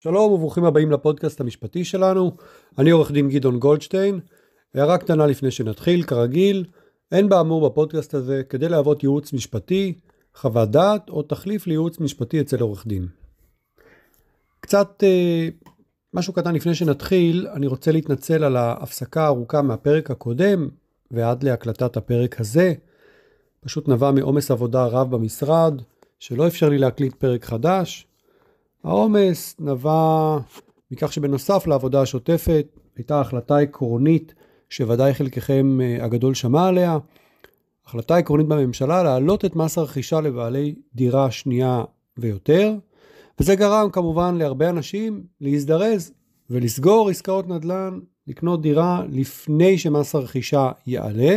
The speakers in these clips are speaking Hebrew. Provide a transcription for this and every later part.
שלום וברוכים הבאים לפודקאסט המשפטי שלנו, אני עורך דין גדעון גולדשטיין. הערה קטנה לפני שנתחיל, כרגיל, אין באמור בפודקאסט הזה כדי להוות ייעוץ משפטי, חוות דעת או תחליף לייעוץ משפטי אצל עורך דין. קצת אה, משהו קטן לפני שנתחיל, אני רוצה להתנצל על ההפסקה הארוכה מהפרק הקודם ועד להקלטת הפרק הזה. פשוט נבע מעומס עבודה רב במשרד, שלא אפשר לי להקליט פרק חדש. העומס נבע מכך שבנוסף לעבודה השוטפת הייתה החלטה עקרונית שוודאי חלקכם אה, הגדול שמע עליה, החלטה עקרונית בממשלה להעלות את מס הרכישה לבעלי דירה שנייה ויותר, וזה גרם כמובן להרבה אנשים להזדרז ולסגור עסקאות נדל"ן, לקנות דירה לפני שמס הרכישה יעלה,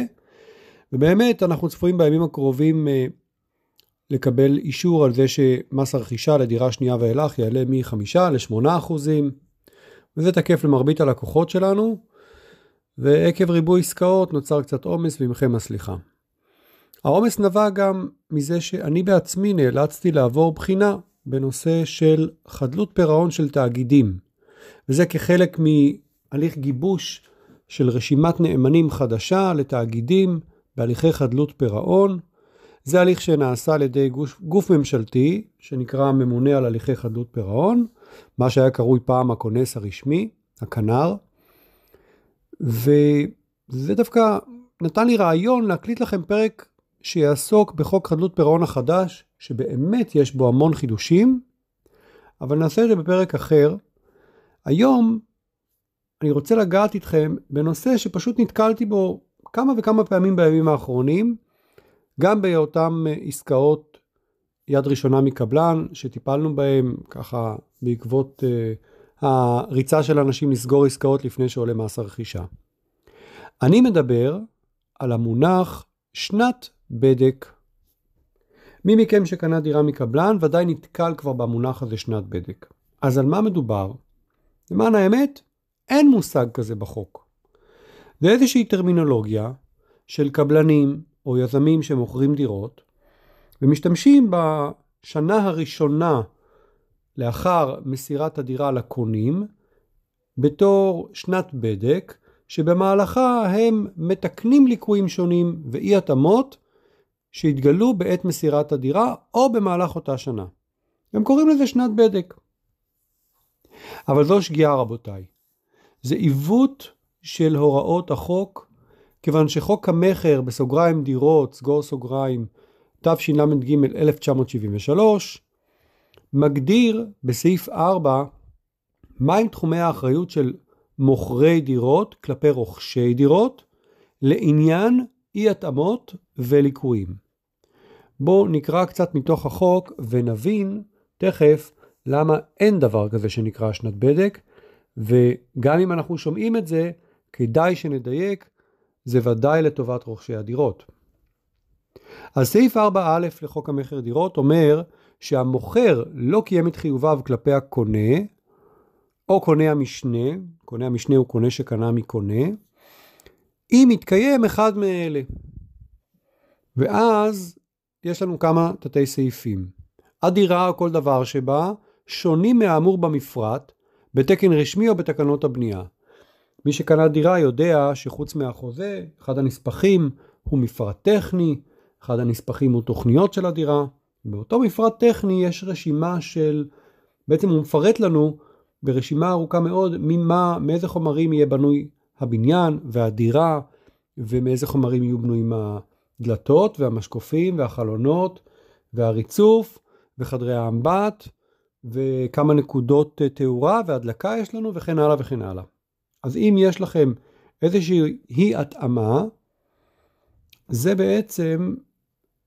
ובאמת אנחנו צפויים בימים הקרובים אה, לקבל אישור על זה שמס הרכישה לדירה שנייה ואילך יעלה מ-5 ל-8 אחוזים, וזה תקף למרבית הלקוחות שלנו, ועקב ריבוי עסקאות נוצר קצת עומס ועמכם הסליחה. העומס נבע גם מזה שאני בעצמי נאלצתי לעבור בחינה בנושא של חדלות פירעון של תאגידים, וזה כחלק מהליך גיבוש של רשימת נאמנים חדשה לתאגידים בהליכי חדלות פירעון. זה הליך שנעשה על ידי גוף, גוף ממשלתי שנקרא ממונה על הליכי חדלות פירעון, מה שהיה קרוי פעם הכונס הרשמי, הכנ"ר, וזה דווקא נתן לי רעיון להקליט לכם פרק שיעסוק בחוק חדלות פירעון החדש, שבאמת יש בו המון חידושים, אבל נעשה את זה בפרק אחר. היום אני רוצה לגעת איתכם בנושא שפשוט נתקלתי בו כמה וכמה פעמים בימים האחרונים, גם באותן עסקאות יד ראשונה מקבלן, שטיפלנו בהם ככה בעקבות uh, הריצה של אנשים לסגור עסקאות לפני שעולה מס הרכישה. אני מדבר על המונח שנת בדק. מי מכם שקנה דירה מקבלן ודאי נתקל כבר במונח הזה שנת בדק. אז על מה מדובר? למען האמת, אין מושג כזה בחוק. זה איזושהי טרמינולוגיה של קבלנים או יזמים שמוכרים דירות ומשתמשים בשנה הראשונה לאחר מסירת הדירה לקונים בתור שנת בדק שבמהלכה הם מתקנים ליקויים שונים ואי התאמות שהתגלו בעת מסירת הדירה או במהלך אותה שנה. הם קוראים לזה שנת בדק. אבל זו שגיאה רבותיי. זה עיוות של הוראות החוק, כיוון שחוק המכר בסוגריים דירות, סגור סוגריים, תשל"ג 1973, מגדיר בסעיף 4 מהם תחומי האחריות של מוכרי דירות כלפי רוכשי דירות לעניין אי התאמות וליקויים. בואו נקרא קצת מתוך החוק ונבין תכף למה אין דבר כזה שנקרא שנת בדק, וגם אם אנחנו שומעים את זה, כדאי שנדייק, זה ודאי לטובת רוכשי הדירות. אז סעיף 4א לחוק המכר דירות אומר שהמוכר לא קיים את חיוביו כלפי הקונה, או קונה המשנה, קונה המשנה הוא קונה שקנה מקונה, אם מתקיים אחד מאלה. ואז יש לנו כמה תתי סעיפים. הדירה או כל דבר שבה שונים מהאמור במפרט, בתקן רשמי או בתקנות הבנייה. מי שקנה דירה יודע שחוץ מהחוזה, אחד הנספחים הוא מפרט טכני, אחד הנספחים הוא תוכניות של הדירה. באותו מפרט טכני יש רשימה של, בעצם הוא מפרט לנו ברשימה ארוכה מאוד ממה, מאיזה חומרים יהיה בנוי הבניין והדירה ומאיזה חומרים יהיו בנויים הדלתות והמשקופים והחלונות והריצוף וחדרי האמבט וכמה נקודות תאורה והדלקה יש לנו וכן הלאה וכן הלאה. אז אם יש לכם איזושהי אי התאמה, זה בעצם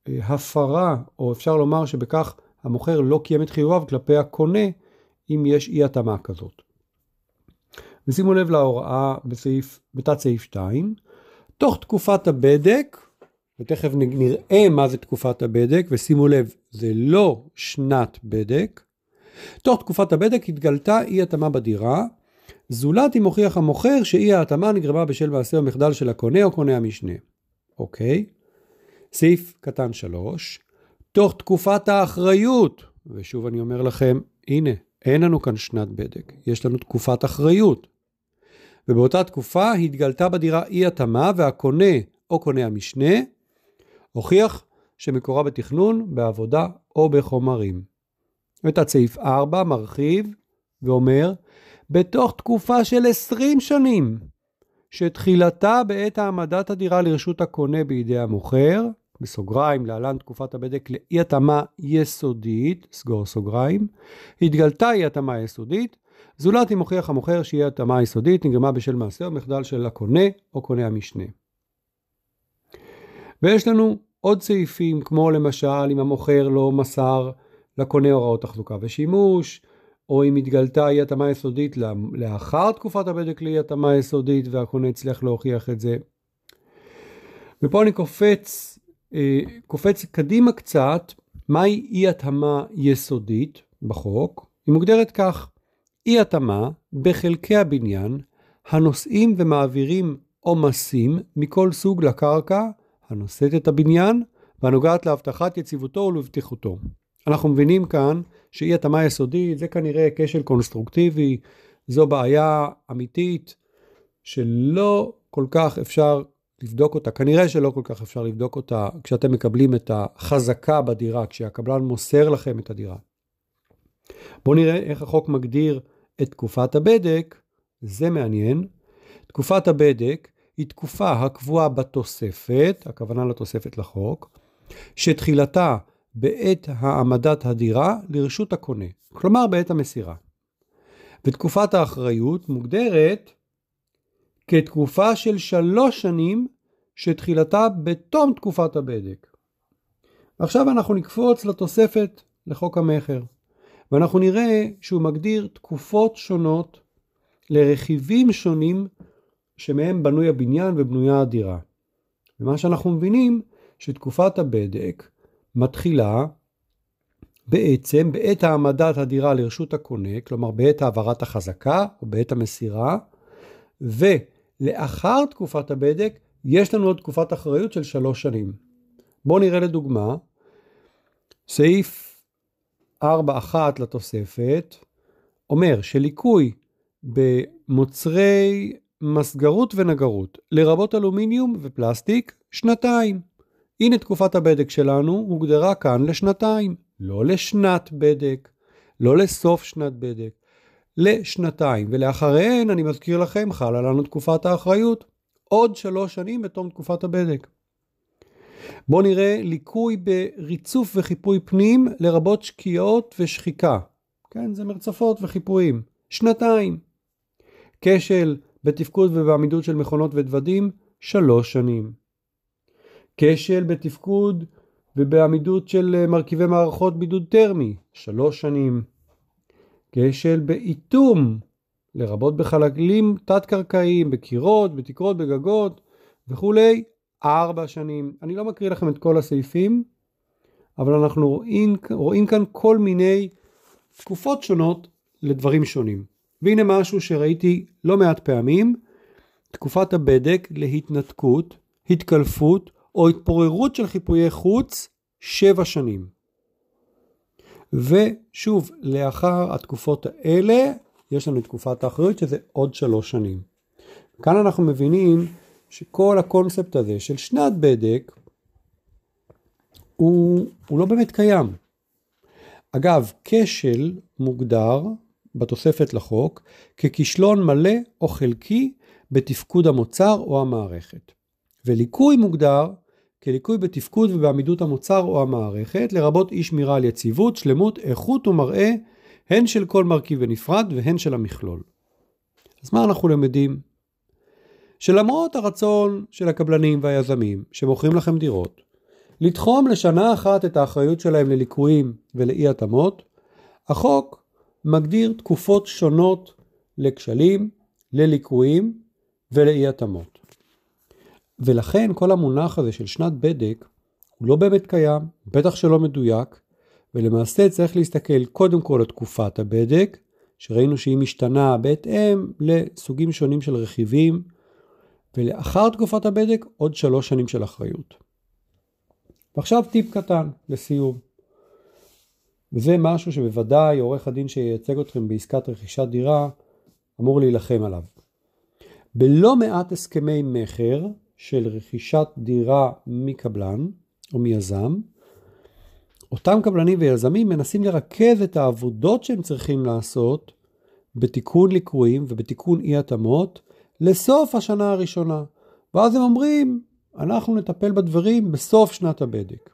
אה, הפרה, או אפשר לומר שבכך המוכר לא קיים את חיוביו כלפי הקונה, אם יש אי התאמה כזאת. ושימו לב להוראה בסעיף, בתת סעיף 2, תוך תקופת הבדק, ותכף נראה מה זה תקופת הבדק, ושימו לב, זה לא שנת בדק, תוך תקופת הבדק התגלתה אי התאמה בדירה, זולת אם הוכיח המוכר שאי ההתאמה נגרמה בשל מעשה או מחדל של הקונה או קונה המשנה. אוקיי? סעיף קטן 3, תוך תקופת האחריות, ושוב אני אומר לכם, הנה, אין לנו כאן שנת בדק, יש לנו תקופת אחריות. ובאותה תקופה התגלתה בדירה אי התאמה והקונה או קונה המשנה הוכיח שמקורה בתכנון, בעבודה או בחומרים. ותת סעיף 4 מרחיב ואומר, בתוך תקופה של 20 שנים, שתחילתה בעת העמדת הדירה לרשות הקונה בידי המוכר, בסוגריים, להלן תקופת הבדק לאי התאמה יסודית, סגור סוגריים, התגלתה אי התאמה יסודית, זולת אם הוכיח המוכר שאי התאמה יסודית נגרמה בשל מעשה או מחדל של הקונה או קונה המשנה. ויש לנו עוד סעיפים, כמו למשל אם המוכר לא מסר לקונה הוראות תחזוקה ושימוש, או אם התגלתה אי התאמה יסודית לאחר תקופת הבדק לאי התאמה יסודית והקונה הצליח להוכיח את זה. ופה אני קופץ, אה, קופץ קדימה קצת, מהי אי התאמה יסודית בחוק? היא מוגדרת כך, אי התאמה בחלקי הבניין הנושאים ומעבירים עומסים מכל סוג לקרקע הנושאת את הבניין והנוגעת להבטחת יציבותו ולבטיחותו. אנחנו מבינים כאן שאי התאמה יסודית זה כנראה כשל קונסטרוקטיבי, זו בעיה אמיתית שלא כל כך אפשר לבדוק אותה, כנראה שלא כל כך אפשר לבדוק אותה כשאתם מקבלים את החזקה בדירה, כשהקבלן מוסר לכם את הדירה. בואו נראה איך החוק מגדיר את תקופת הבדק, זה מעניין. תקופת הבדק היא תקופה הקבועה בתוספת, הכוונה לתוספת לחוק, שתחילתה בעת העמדת הדירה לרשות הקונה, כלומר בעת המסירה. ותקופת האחריות מוגדרת כתקופה של שלוש שנים שתחילתה בתום תקופת הבדק. עכשיו אנחנו נקפוץ לתוספת לחוק המכר, ואנחנו נראה שהוא מגדיר תקופות שונות לרכיבים שונים שמהם בנוי הבניין ובנויה הדירה. ומה שאנחנו מבינים שתקופת הבדק מתחילה בעצם בעת העמדת הדירה לרשות הקונה, כלומר בעת העברת החזקה או בעת המסירה, ולאחר תקופת הבדק יש לנו עוד תקופת אחריות של שלוש שנים. בואו נראה לדוגמה, סעיף 4.1 לתוספת אומר שליקוי במוצרי מסגרות ונגרות, לרבות אלומיניום ופלסטיק, שנתיים. הנה תקופת הבדק שלנו הוגדרה כאן לשנתיים, לא לשנת בדק, לא לסוף שנת בדק, לשנתיים, ולאחריהן, אני מזכיר לכם, חלה לנו תקופת האחריות, עוד שלוש שנים בתום תקופת הבדק. בואו נראה ליקוי בריצוף וחיפוי פנים, לרבות שקיעות ושחיקה. כן, זה מרצפות וחיפויים. שנתיים. כשל בתפקוד ובעמידות של מכונות ודוודים, שלוש שנים. כשל בתפקוד ובעמידות של אה, מרכיבי מערכות בידוד טרמי, שלוש שנים. כשל באיתום, לרבות בחלקים תת-קרקעיים, בקירות, בתקרות, בגגות וכולי, ארבע שנים. אני לא מקריא לכם את כל הסעיפים, אבל אנחנו רואים, רואים כאן כל מיני תקופות שונות לדברים שונים. והנה משהו שראיתי לא מעט פעמים, תקופת הבדק להתנתקות, התקלפות או התפוררות של חיפויי חוץ, שבע שנים. ושוב, לאחר התקופות האלה, יש לנו תקופת האחריות שזה עוד שלוש שנים. כאן אנחנו מבינים שכל הקונספט הזה של שנת בדק הוא, הוא לא באמת קיים. אגב, כשל מוגדר בתוספת לחוק ככישלון מלא או חלקי בתפקוד המוצר או המערכת. וליקוי מוגדר כליקוי בתפקוד ובעמידות המוצר או המערכת, לרבות אי שמירה על יציבות, שלמות, איכות ומראה, הן של כל מרכיב בנפרד והן של המכלול. אז מה אנחנו למדים? שלמרות הרצון של הקבלנים והיזמים שמוכרים לכם דירות, לתחום לשנה אחת את האחריות שלהם לליקויים ולאי התאמות, החוק מגדיר תקופות שונות לכשלים, לליקויים ולאי התאמות. ולכן כל המונח הזה של שנת בדק הוא לא באמת קיים, בטח שלא מדויק, ולמעשה צריך להסתכל קודם כל על תקופת הבדק, שראינו שהיא משתנה בהתאם לסוגים שונים של רכיבים, ולאחר תקופת הבדק עוד שלוש שנים של אחריות. ועכשיו טיפ קטן לסיום. וזה משהו שבוודאי עורך הדין שייצג אתכם בעסקת רכישת דירה אמור להילחם עליו. בלא מעט הסכמי מכר של רכישת דירה מקבלן או מיזם, אותם קבלנים ויזמים מנסים לרכז את העבודות שהם צריכים לעשות בתיקון ליקויים ובתיקון אי התאמות לסוף השנה הראשונה. ואז הם אומרים, אנחנו נטפל בדברים בסוף שנת הבדק.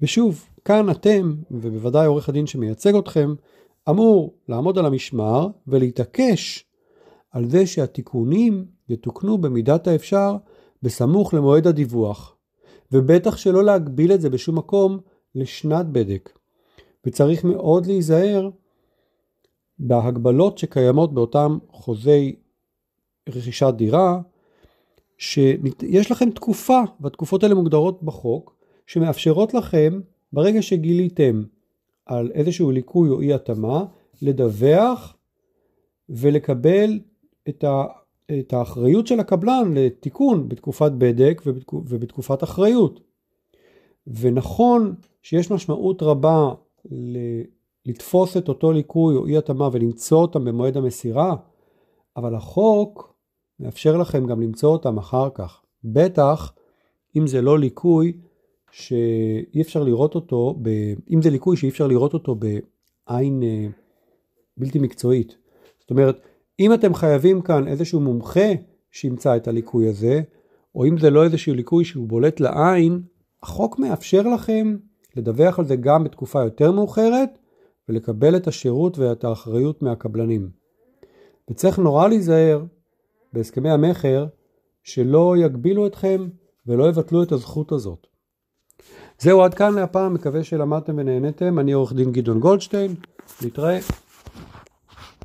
ושוב, כאן אתם, ובוודאי עורך הדין שמייצג אתכם, אמור לעמוד על המשמר ולהתעקש על זה שהתיקונים יתוקנו במידת האפשר בסמוך למועד הדיווח, ובטח שלא להגביל את זה בשום מקום לשנת בדק. וצריך מאוד להיזהר בהגבלות שקיימות באותם חוזי רכישת דירה, שיש לכם תקופה, והתקופות האלה מוגדרות בחוק, שמאפשרות לכם, ברגע שגיליתם על איזשהו ליקוי או אי התאמה, לדווח ולקבל את, את האחריות של הקבלן לתיקון בתקופת בדק ובתקופת אחריות. ונכון שיש משמעות רבה לתפוס את אותו ליקוי או אי התאמה ולמצוא אותם במועד המסירה, אבל החוק מאפשר לכם גם למצוא אותם אחר כך. בטח אם זה לא ליקוי שאי אפשר לראות אותו, ב... אם זה ליקוי שאי אפשר לראות אותו בעין אה, בלתי מקצועית. זאת אומרת, אם אתם חייבים כאן איזשהו מומחה שימצא את הליקוי הזה, או אם זה לא איזשהו ליקוי שהוא בולט לעין, החוק מאפשר לכם לדווח על זה גם בתקופה יותר מאוחרת ולקבל את השירות ואת האחריות מהקבלנים. וצריך נורא להיזהר בהסכמי המכר שלא יגבילו אתכם ולא יבטלו את הזכות הזאת. זהו עד כאן להפעם, מקווה שלמדתם ונהנתם. אני עורך דין גדעון גולדשטיין, נתראה.